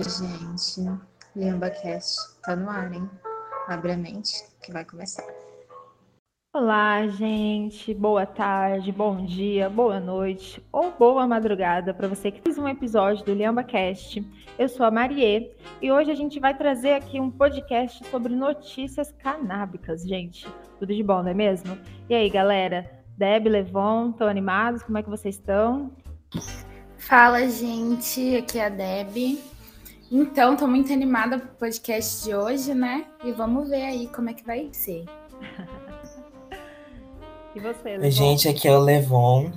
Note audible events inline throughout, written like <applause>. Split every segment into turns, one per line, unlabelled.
gente. LambaCast tá no ar, hein? Abre a mente que vai começar.
Olá, gente. Boa tarde, bom dia, boa noite ou boa madrugada para você que fez um episódio do LhambaCast. Eu sou a Marie e hoje a gente vai trazer aqui um podcast sobre notícias canábicas, gente. Tudo de bom, não é mesmo? E aí, galera? Deb, Levon, estão animados? Como é que vocês estão?
Fala, gente. Aqui é a Deb. Então, tô muito animada pro podcast de hoje, né? E vamos ver aí como é que vai ser.
e você,
Levon? Gente, aqui é o Levon.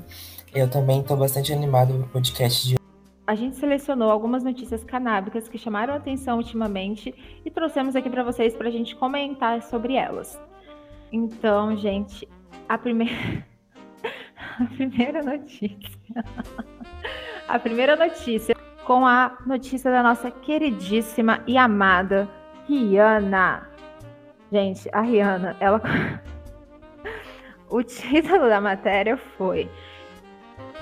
Eu também tô bastante animado pro podcast de
a gente selecionou algumas notícias canábicas que chamaram a atenção ultimamente e trouxemos aqui para vocês para a gente comentar sobre elas. Então, gente, a primeira, <laughs> a primeira notícia, <laughs> a primeira notícia com a notícia da nossa queridíssima e amada Rihanna. Gente, a Rihanna, ela. <laughs> o título da matéria foi: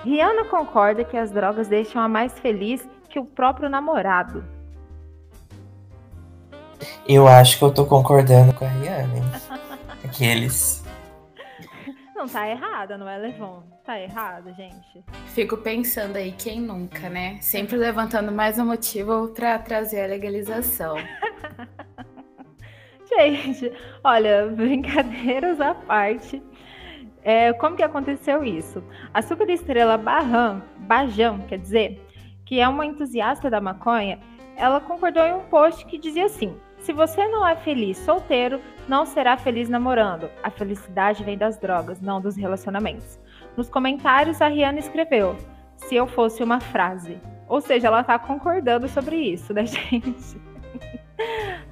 Rihanna concorda que as drogas deixam a mais feliz que o próprio namorado.
Eu acho que eu tô concordando com a Rihanna. Aqueles.
Não, tá errada, não é, Levon? Tá errado, gente.
Fico pensando aí, quem nunca, né? Sempre levantando mais um motivo para trazer a legalização. <laughs>
gente, olha, brincadeiras à parte. É, como que aconteceu isso? A superestrela Barran, Bajam, quer dizer, que é uma entusiasta da maconha, ela concordou em um post que dizia assim: se você não é feliz solteiro, não será feliz namorando. A felicidade vem das drogas, não dos relacionamentos. Nos comentários, a Rihanna escreveu: Se eu fosse uma frase. Ou seja, ela tá concordando sobre isso, né, <laughs> gente?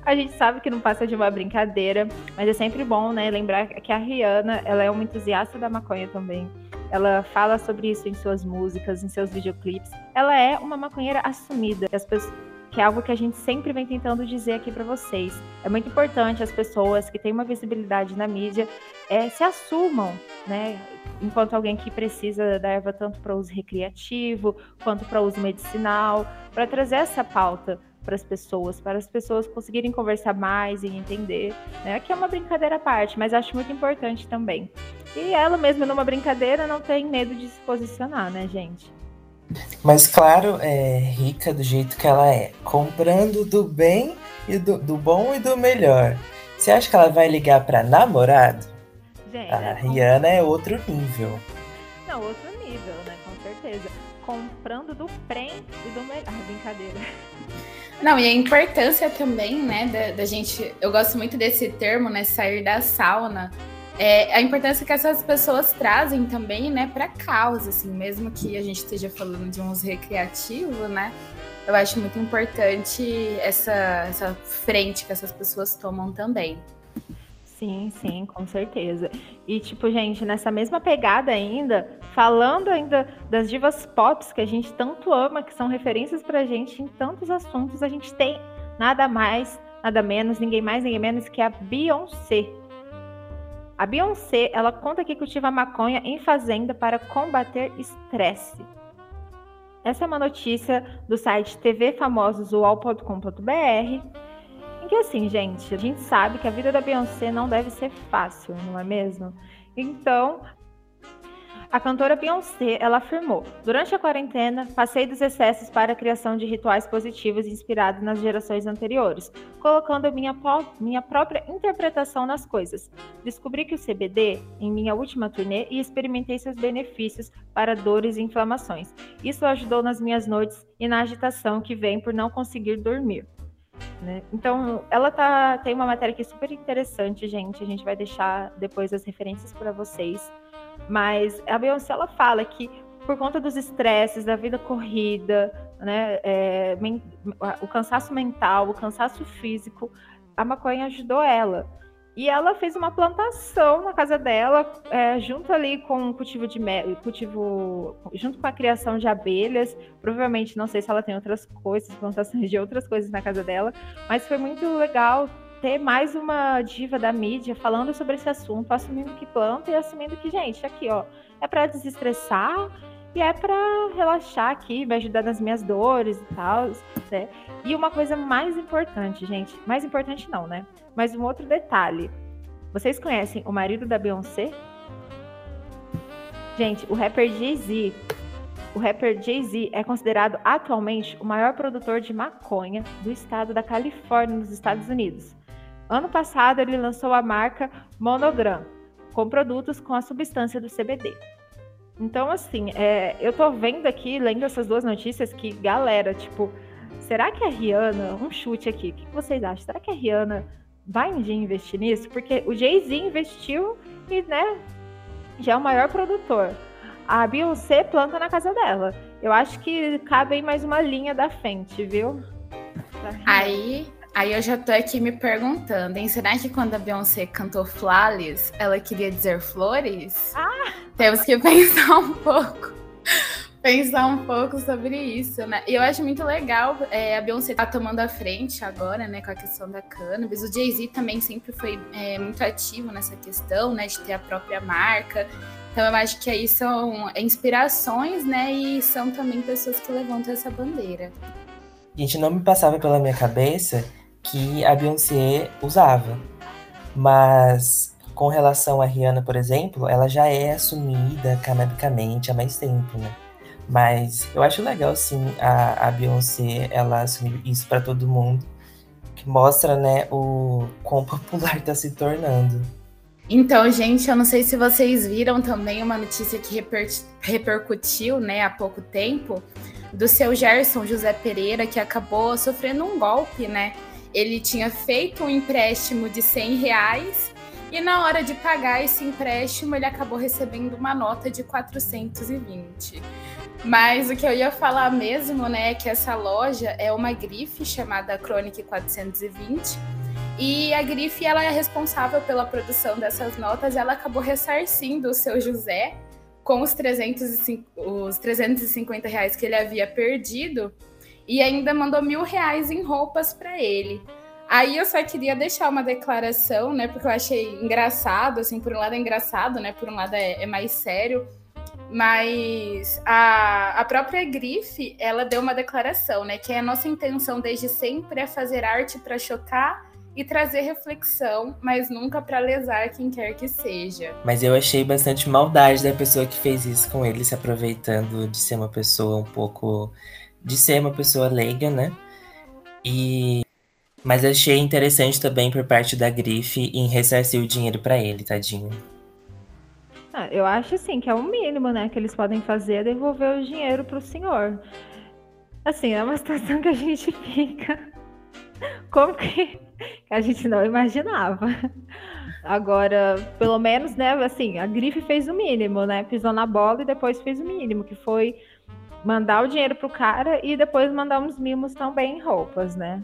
a gente sabe que não passa de uma brincadeira, mas é sempre bom, né, lembrar que a Rihanna, ela é uma entusiasta da maconha também. Ela fala sobre isso em suas músicas, em seus videoclipes. Ela é uma maconheira assumida. As pessoas que é algo que a gente sempre vem tentando dizer aqui para vocês. É muito importante as pessoas que têm uma visibilidade na mídia é, se assumam, né? Enquanto alguém que precisa da erva tanto para uso recreativo quanto para uso medicinal, para trazer essa pauta para as pessoas, para as pessoas conseguirem conversar mais e entender, né? Que é uma brincadeira à parte, mas acho muito importante também. E ela mesma numa brincadeira não tem medo de se posicionar, né, gente?
Mas claro, é rica do jeito que ela é, comprando do bem e do, do bom e do melhor. Você acha que ela vai ligar para namorado?
Gente,
a Rihanna é outro nível.
Não, outro nível, né? Com certeza. Comprando do prem e do melhor. Ah, brincadeira.
Não, e a importância também, né, da, da gente. Eu gosto muito desse termo, né? Sair da sauna é, a importância que essas pessoas trazem também, né, para causa, assim, mesmo que a gente esteja falando de um uso recreativo, né, eu acho muito importante essa, essa frente que essas pessoas tomam também.
Sim, sim, com certeza. E, tipo, gente, nessa mesma pegada ainda, falando ainda das divas pop que a gente tanto ama, que são referências pra gente em tantos assuntos, a gente tem nada mais, nada menos, ninguém mais, ninguém menos que a Beyoncé. A Beyoncé, ela conta que cultiva maconha em fazenda para combater estresse. Essa é uma notícia do site tvfamososual.com.br, em que assim, gente, a gente sabe que a vida da Beyoncé não deve ser fácil, não é mesmo? Então, a cantora Beyoncé, ela afirmou: "Durante a quarentena, passei dos excessos para a criação de rituais positivos inspirados nas gerações anteriores, colocando minha, minha própria interpretação nas coisas. Descobri que o CBD em minha última turnê e experimentei seus benefícios para dores e inflamações. Isso ajudou nas minhas noites e na agitação que vem por não conseguir dormir." Né? Então, ela tá, tem uma matéria aqui super interessante, gente. A gente vai deixar depois as referências para vocês. Mas a Beyoncé ela fala que por conta dos estresses, da vida corrida, né, é, o cansaço mental, o cansaço físico, a maconha ajudou ela. E ela fez uma plantação na casa dela, é, junto ali com o cultivo de mel, cultivo, junto com a criação de abelhas. Provavelmente, não sei se ela tem outras coisas, plantações de outras coisas na casa dela, mas foi muito legal ter mais uma diva da mídia falando sobre esse assunto, assumindo que planta e assumindo que, gente, aqui, ó, é para desestressar E é para relaxar aqui, me ajudar nas minhas dores e tal, né? E uma coisa mais importante, gente, mais importante não, né? Mas um outro detalhe. Vocês conhecem o marido da Beyoncé? Gente, o rapper Jay-Z. O rapper Jay-Z é considerado atualmente o maior produtor de maconha do estado da Califórnia, nos Estados Unidos. Ano passado, ele lançou a marca Monogram, com produtos com a substância do CBD. Então, assim, é, eu tô vendo aqui, lendo essas duas notícias, que, galera, tipo, será que a Rihanna, um chute aqui, o que vocês acham? Será que a Rihanna vai um dia investir nisso? Porque o Jay-Z investiu e, né, já é o maior produtor. A Beyoncé planta na casa dela. Eu acho que cabe aí mais uma linha da frente, viu?
Aí, Aí eu já tô aqui me perguntando, hein? Será que quando a Beyoncé cantou Flawless, ela queria dizer flores?
Ah!
Temos que <laughs> pensar um pouco. pensar um pouco sobre isso, né? E eu acho muito legal é, a Beyoncé tá tomando a frente agora, né, com a questão da cannabis. O Jay-Z também sempre foi é, muito ativo nessa questão, né, de ter a própria marca. Então eu acho que aí são inspirações, né, e são também pessoas que levantam essa bandeira.
Gente, não me passava pela minha cabeça que a Beyoncé usava. Mas com relação a Rihanna, por exemplo, ela já é assumida canabicamente há mais tempo, né? Mas eu acho legal, sim, a, a Beyoncé, ela assumir isso para todo mundo. Que mostra, né, o quão <laughs> popular tá se tornando.
Então, gente, eu não sei se vocês viram também uma notícia que reper repercutiu, né, há pouco tempo, do seu Gerson José Pereira, que acabou sofrendo um golpe, né? Ele tinha feito um empréstimo de 100 reais e na hora de pagar esse empréstimo ele acabou recebendo uma nota de 420. Mas o que eu ia falar mesmo, né, é que essa loja é uma grife chamada Chronic 420 e a grife ela é responsável pela produção dessas notas. Ela acabou ressarcindo o seu José com os, 305, os 350 reais que ele havia perdido e ainda mandou mil reais em roupas para ele. Aí eu só queria deixar uma declaração, né? Porque eu achei engraçado, assim, por um lado é engraçado, né? Por um lado é, é mais sério. Mas a, a própria Grife, ela deu uma declaração, né? Que a nossa intenção desde sempre é fazer arte para chocar e trazer reflexão, mas nunca para lesar quem quer que seja.
Mas eu achei bastante maldade da pessoa que fez isso com ele, se aproveitando de ser uma pessoa um pouco de ser uma pessoa leiga, né? E mas achei interessante também por parte da Grife em ressarcir o dinheiro para ele, tadinho.
Ah, eu acho assim que é o mínimo, né, que eles podem fazer é devolver o dinheiro pro senhor. Assim, é uma <laughs> situação que a gente fica <laughs> como que a gente não imaginava. Agora, pelo menos, né, assim, a Grife fez o mínimo, né? Pisou na bola e depois fez o mínimo, que foi mandar o dinheiro pro cara e depois mandar uns mimos também em roupas, né?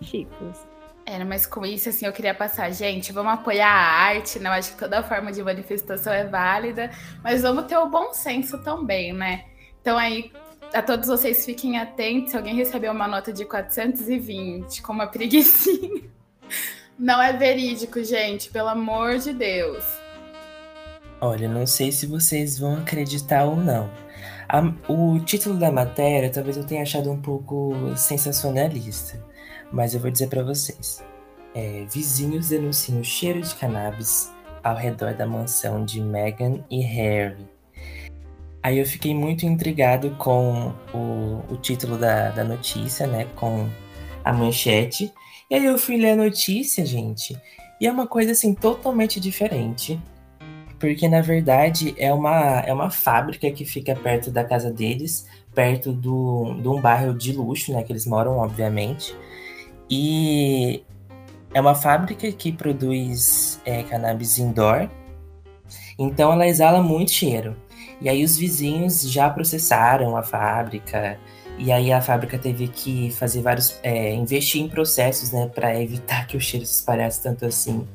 Chicos.
É, mas com isso, assim, eu queria passar, gente, vamos apoiar a arte, né? Eu acho que toda forma de manifestação é válida, mas vamos ter o bom senso também, né? Então aí, a todos vocês fiquem atentos, se alguém receber uma nota de 420 com uma preguiçinha, <laughs> não é verídico, gente, pelo amor de Deus.
Olha, não sei se vocês vão acreditar ou não, a, o título da matéria talvez eu tenha achado um pouco sensacionalista, mas eu vou dizer para vocês. É, vizinhos denunciam o cheiro de cannabis ao redor da mansão de Meghan e Harry. Aí eu fiquei muito intrigado com o, o título da, da notícia, né? Com a manchete. E aí eu fui ler a notícia, gente. E é uma coisa assim totalmente diferente porque na verdade é uma, é uma fábrica que fica perto da casa deles, perto do, de um bairro de luxo, né, que eles moram, obviamente. E é uma fábrica que produz é, cannabis indoor, então ela exala muito cheiro. E aí os vizinhos já processaram a fábrica, e aí a fábrica teve que fazer vários. É, investir em processos, né, para evitar <laughs> que o cheiro se espalhasse tanto assim.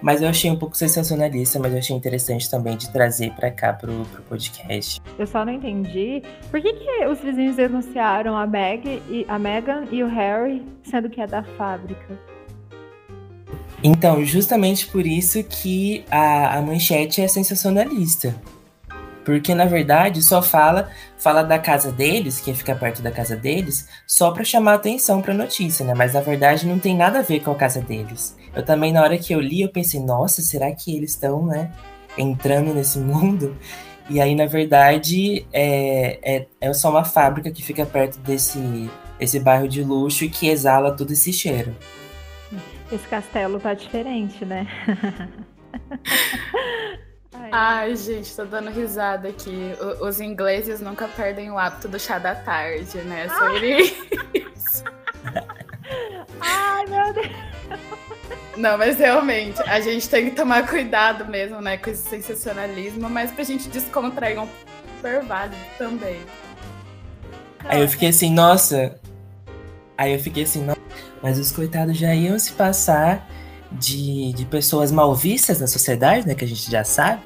Mas eu achei um pouco sensacionalista, mas eu achei interessante também de trazer para cá pro, pro podcast.
Eu só não entendi por que, que os vizinhos denunciaram a Meg e a Megan e o Harry, sendo que é da fábrica.
Então, justamente por isso que a, a manchete é sensacionalista. Porque na verdade só fala fala da casa deles, que fica perto da casa deles, só para chamar atenção para notícia, né? Mas na verdade não tem nada a ver com a casa deles. Eu também na hora que eu li eu pensei, nossa, será que eles estão, né, entrando nesse <laughs> mundo? E aí na verdade é, é, é só uma fábrica que fica perto desse esse bairro de luxo e que exala todo esse cheiro.
Esse castelo tá diferente, né? <laughs>
Ai, gente, tô dando risada aqui. O, os ingleses nunca perdem o hábito do chá da tarde, né? Sobre isso. <laughs>
Ai, meu Deus.
Não, mas realmente, a gente tem que tomar cuidado mesmo, né, com esse sensacionalismo, mas pra gente descontrair um super válido também.
Aí eu fiquei assim, nossa. Aí eu fiquei assim, nossa. Mas os coitados já iam se passar de, de pessoas mal vistas na sociedade, né? Que a gente já sabe.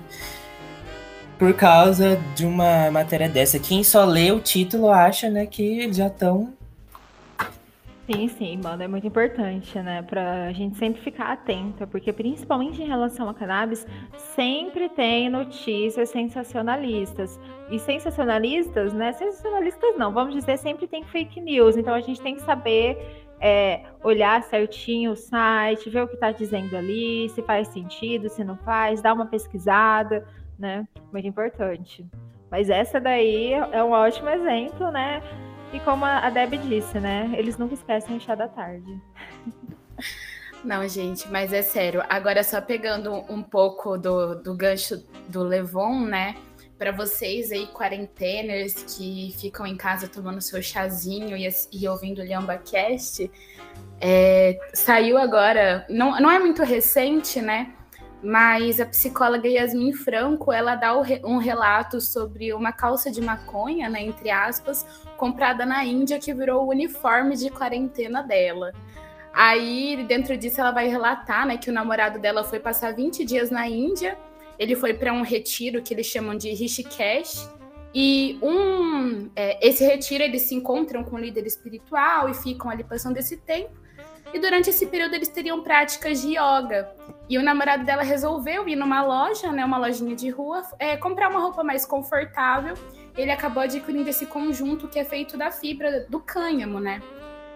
Por causa de uma matéria dessa. Quem só lê o título acha, né, que já estão.
Sim, sim, mano, é muito importante, né? Pra gente sempre ficar atenta, porque principalmente em relação a cannabis, sempre tem notícias sensacionalistas. E sensacionalistas, né? Sensacionalistas não, vamos dizer, sempre tem fake news. Então a gente tem que saber é, olhar certinho o site, ver o que está dizendo ali, se faz sentido, se não faz, dar uma pesquisada, né? Muito importante. Mas essa daí é um ótimo exemplo, né? E como a Deb disse, né? Eles nunca esquecem o chá da tarde.
Não, gente, mas é sério. Agora, só pegando um pouco do, do gancho do Levon, né? para vocês aí, quarenteners, que ficam em casa tomando seu chazinho e, e ouvindo o LhambaCast, é, saiu agora, não, não é muito recente, né? Mas a psicóloga Yasmin Franco, ela dá um relato sobre uma calça de maconha, né, entre aspas, comprada na Índia que virou o uniforme de quarentena dela. Aí, dentro disso, ela vai relatar, né, que o namorado dela foi passar 20 dias na Índia ele foi para um retiro que eles chamam de Rishikesh. E um, é, esse retiro eles se encontram com o líder espiritual e ficam ali passando esse tempo. E durante esse período eles teriam práticas de yoga. E o namorado dela resolveu ir numa loja, né, uma lojinha de rua, é, comprar uma roupa mais confortável. Ele acabou adquirindo esse conjunto que é feito da fibra do cânhamo, né?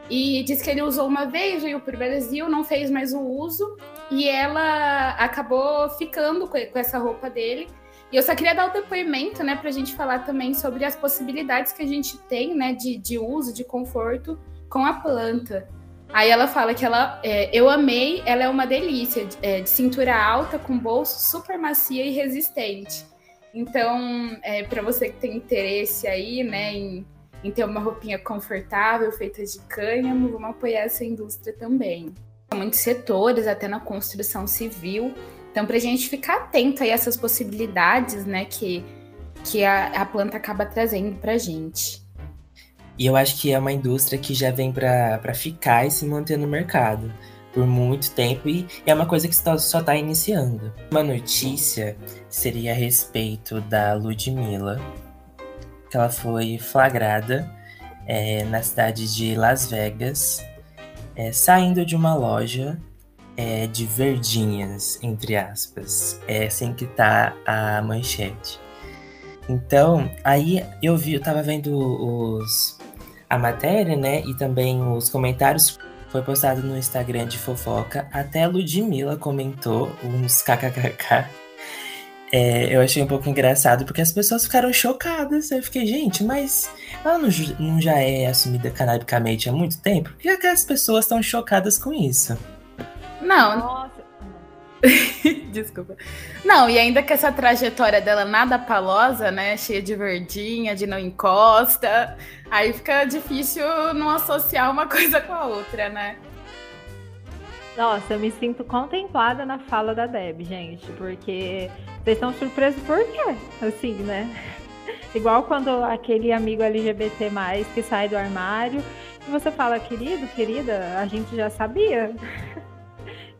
E diz que ele usou uma vez, veio para o Brasil, não fez mais o uso. E ela acabou ficando com essa roupa dele. E eu só queria dar o depoimento, né, para a gente falar também sobre as possibilidades que a gente tem, né, de, de uso, de conforto com a planta. Aí ela fala que ela, é, eu amei, ela é uma delícia, é, de cintura alta, com bolso super macia e resistente. Então, é, para você que tem interesse aí, né, em, em ter uma roupinha confortável, feita de cânhamo, vamos apoiar essa indústria também muitos setores, até na construção civil. Então, para a gente ficar atento a essas possibilidades, né, que, que a, a planta acaba trazendo para a gente.
E eu acho que é uma indústria que já vem para ficar e se manter no mercado por muito tempo e é uma coisa que só está iniciando. Uma notícia seria a respeito da Ludmilla, que ela foi flagrada é, na cidade de Las Vegas é, saindo de uma loja é, de verdinhas, entre aspas. É assim que tá a manchete. Então, aí eu vi, eu tava vendo os, a matéria, né? E também os comentários. Foi postado no Instagram de fofoca. Até a Ludmilla comentou uns kkkk é, eu achei um pouco engraçado, porque as pessoas ficaram chocadas. Eu fiquei, gente, mas ela não, não já é assumida canabicamente há muito tempo? Por que, é que as pessoas estão chocadas com isso?
Não. Nossa. <laughs> Desculpa. Não, e ainda que essa trajetória dela nada palosa, né? Cheia de verdinha, de não encosta. Aí fica difícil não associar uma <laughs> coisa com a outra, né?
Nossa, eu me sinto contemplada na fala da Deb, gente, porque vocês estão surpresos por quê? Assim, né? <laughs> Igual quando aquele amigo LGBT que sai do armário e você fala, querido, querida, a gente já sabia.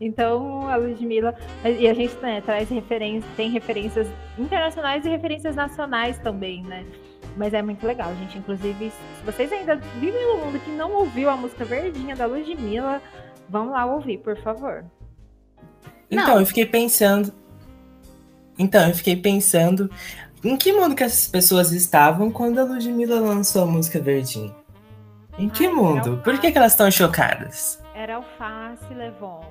Então, a Ludmilla. E a gente né, traz referências, tem referências internacionais e referências nacionais também, né? Mas é muito legal, gente. Inclusive, se vocês ainda vivem no mundo que não ouviu a música verdinha da Ludmilla, Vamos lá ouvir, por favor.
Então, Não. eu fiquei pensando. Então, eu fiquei pensando Em que mundo que essas pessoas estavam quando a Ludmilla lançou a música Verdinho? Em que
Ai,
mundo? Por que, que elas estão chocadas?
Era alface, Levon.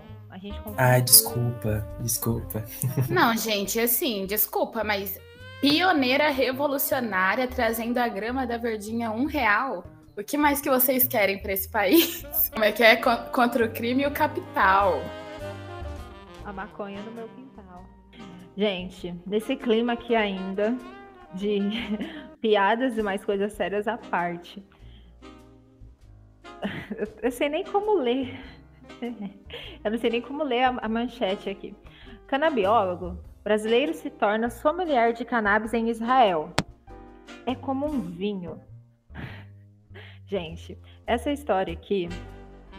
Gente confundiu.
Ai, desculpa, desculpa. <laughs>
Não, gente, assim, desculpa, mas pioneira revolucionária trazendo a grama da verdinha um real. O que mais que vocês querem para esse país? <laughs> Como é que é Con- contra o crime e o capital?
A maconha no meu quintal. Gente, nesse clima aqui ainda, de <laughs> piadas e mais coisas sérias à parte. Eu sei nem como ler. <laughs> Eu não sei nem como ler a, a manchete aqui. Canabiólogo brasileiro se torna sommelier de cannabis em Israel. É como um vinho. <laughs> Gente, essa história aqui,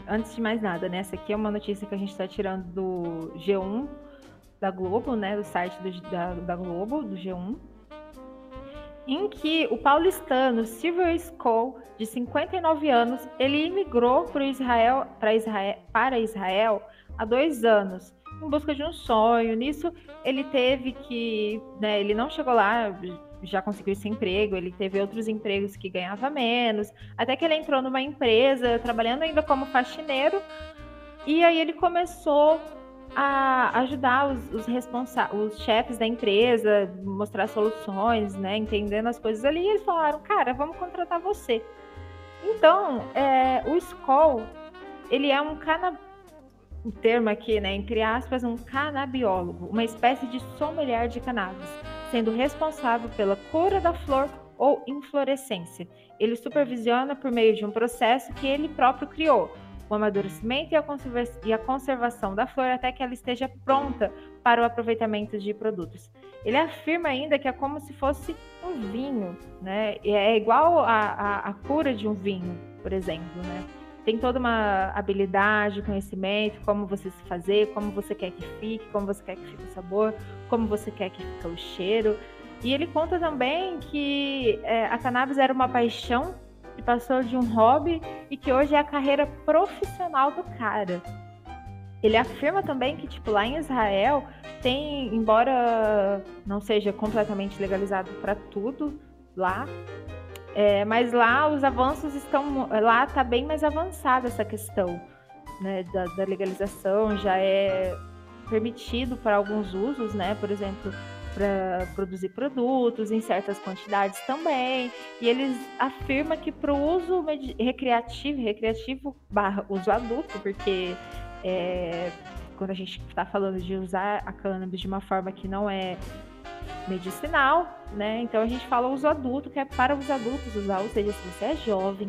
antes de mais nada, né? Essa aqui é uma notícia que a gente está tirando do G1 da Globo, né? Do site do- da, da Globo, do G1. Em que o paulistano Silver Skoll, de 59 anos, ele imigrou para Israel, para Israel, para Israel há dois anos, em busca de um sonho. Nisso, ele teve que, né, ele não chegou lá, já conseguiu esse emprego, ele teve outros empregos que ganhava menos, até que ele entrou numa empresa, trabalhando ainda como faxineiro, e aí ele começou a ajudar os, os, os chefes da empresa, mostrar soluções, né, entendendo as coisas ali, eles falaram, cara, vamos contratar você. Então, é, o Skoll, ele é um cana o termo aqui, né, entre aspas, um canabiólogo, uma espécie de sommelier de cannabis, sendo responsável pela cura da flor ou inflorescência. Ele supervisiona por meio de um processo que ele próprio criou, o amadurecimento e a, conserva- a conservação da flor até que ela esteja pronta para o aproveitamento de produtos. Ele afirma ainda que é como se fosse um vinho, né? É igual a cura de um vinho, por exemplo, né? Tem toda uma habilidade, conhecimento, como você se fazer, como você quer que fique, como você quer que fique o sabor, como você quer que fique o cheiro. E ele conta também que é, a cannabis era uma paixão que passou de um hobby e que hoje é a carreira profissional do cara. Ele afirma também que, tipo, lá em Israel tem, embora não seja completamente legalizado para tudo lá, é, mas lá os avanços estão. Lá está bem mais avançada essa questão né, da, da legalização, já é permitido para alguns usos, né? Por exemplo, para produzir produtos em certas quantidades também. E eles afirmam que para o uso recreativo, recreativo barra uso adulto, porque é, quando a gente está falando de usar a cannabis de uma forma que não é medicinal, né? Então a gente fala uso adulto, que é para os adultos usar, ou seja, se você é jovem,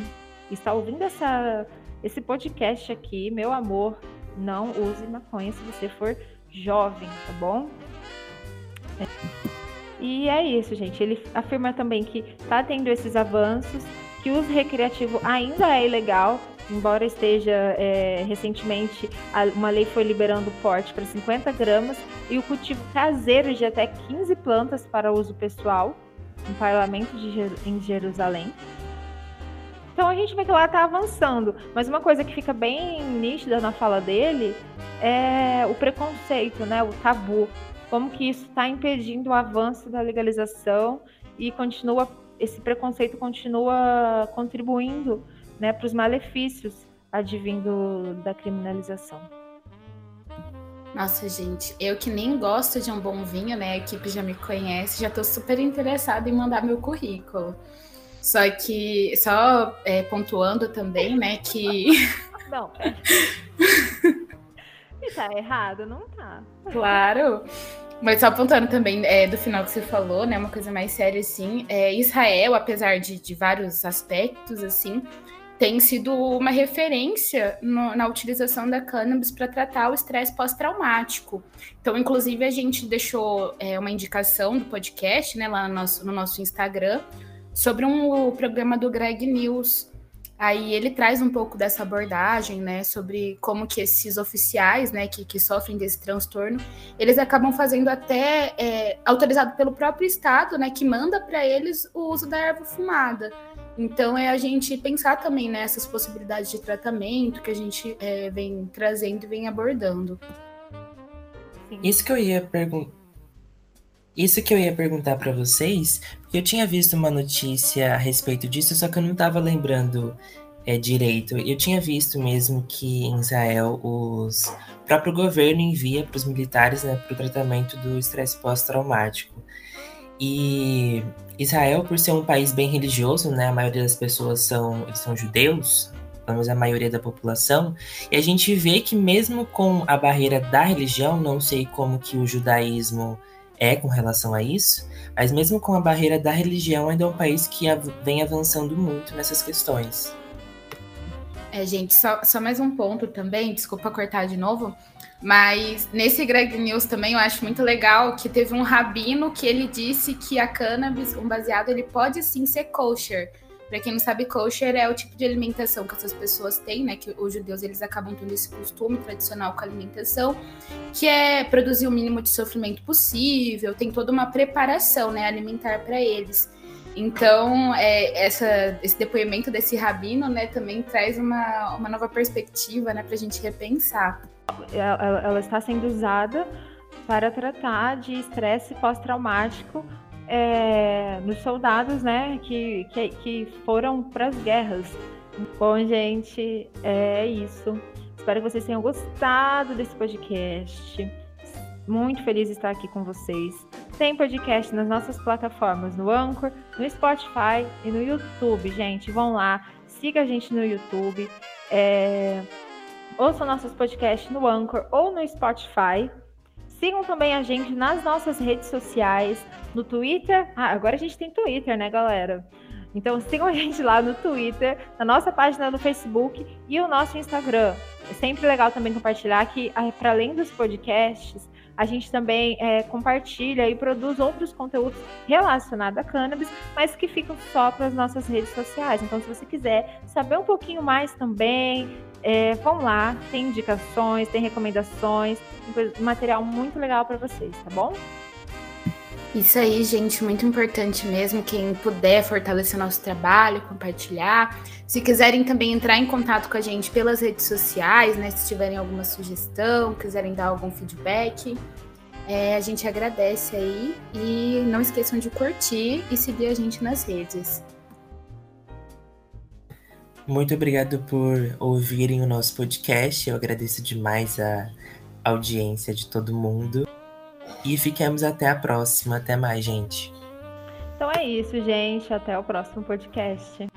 está ouvindo essa, esse podcast aqui, meu amor, não use maconha se você for jovem, tá bom? E é isso, gente. Ele afirma também que está tendo esses avanços, que o uso recreativo ainda é ilegal, embora esteja é, recentemente uma lei foi liberando o porte para 50 gramas e o cultivo caseiro de até 15 plantas para uso pessoal no parlamento de em Jerusalém. Então a gente vê que lá está avançando, mas uma coisa que fica bem nítida na fala dele é o preconceito, né, o tabu, como que isso está impedindo o avanço da legalização e continua esse preconceito continua contribuindo né, para os malefícios advindo da criminalização.
Nossa, gente, eu que nem gosto de um bom vinho, né? A equipe já me conhece, já tô super interessada em mandar meu currículo. Só que, só é, pontuando também, né, que <laughs>
Não. <laughs> E tá errado? Não tá.
Claro. Mas só apontando também é, do final que você falou, né? Uma coisa mais séria, assim. É, Israel, apesar de, de vários aspectos, assim, tem sido uma referência no- na utilização da cannabis para tratar o estresse pós-traumático. Então, inclusive, a gente deixou é, uma indicação do podcast, né, lá no nosso, no nosso Instagram, sobre um, o programa do Greg News. Aí ele traz um pouco dessa abordagem, né, sobre como que esses oficiais, né, que, que sofrem desse transtorno, eles acabam fazendo até é, autorizado pelo próprio estado, né, que manda para eles o uso da erva fumada. Então é a gente pensar também nessas possibilidades de tratamento que a gente é, vem trazendo e vem abordando.
Isso que eu ia perguntar. Isso que eu ia perguntar para vocês, porque eu tinha visto uma notícia a respeito disso, só que eu não estava lembrando é, direito. Eu tinha visto mesmo que em Israel os o próprio governo envia para os militares né, para o tratamento do estresse pós-traumático. E Israel, por ser um país bem religioso, né, a maioria das pessoas são, são judeus, pelo menos a maioria da população, e a gente vê que mesmo com a barreira da religião, não sei como que o judaísmo é com relação a isso, mas mesmo com a barreira da religião, ainda é um país que vem avançando muito nessas questões.
É, gente, só, só mais um ponto também, desculpa cortar de novo, mas nesse Greg News também eu acho muito legal que teve um rabino que ele disse que a cannabis, um baseado, ele pode sim ser kosher. Para quem não sabe, kosher é o tipo de alimentação que essas pessoas têm, né? Que os judeus eles acabam tendo esse costume tradicional com a alimentação, que é produzir o mínimo de sofrimento possível, tem toda uma preparação, né, alimentar para eles. Então, é, essa, esse depoimento desse rabino, né, também traz uma, uma nova perspectiva, né, para a gente repensar.
Ela, ela está sendo usada para tratar de estresse pós-traumático é, nos soldados, né, que, que, que foram para as guerras. Bom, gente, é isso. Espero que vocês tenham gostado desse podcast. Muito feliz de estar aqui com vocês. Tem podcast nas nossas plataformas, no Anchor, no Spotify e no YouTube, gente. Vão lá, siga a gente no YouTube. É... Ouçam nossos podcasts no Anchor ou no Spotify. Sigam também a gente nas nossas redes sociais, no Twitter. Ah, agora a gente tem Twitter, né, galera? Então sigam a gente lá no Twitter, na nossa página no Facebook e o nosso Instagram. É sempre legal também compartilhar que, ah, para além dos podcasts, a gente também é, compartilha e produz outros conteúdos relacionados a cannabis, mas que ficam só para as nossas redes sociais. Então, se você quiser saber um pouquinho mais também, é, vão lá, tem indicações, tem recomendações, material muito legal para vocês, tá bom?
Isso aí, gente, muito importante mesmo. Quem puder fortalecer nosso trabalho, compartilhar. Se quiserem também entrar em contato com a gente pelas redes sociais, né? Se tiverem alguma sugestão, quiserem dar algum feedback, é, a gente agradece aí. E não esqueçam de curtir e seguir a gente nas redes.
Muito obrigado por ouvirem o nosso podcast. Eu agradeço demais a audiência de todo mundo. E fiquemos até a próxima. Até mais, gente.
Então é isso, gente. Até o próximo podcast.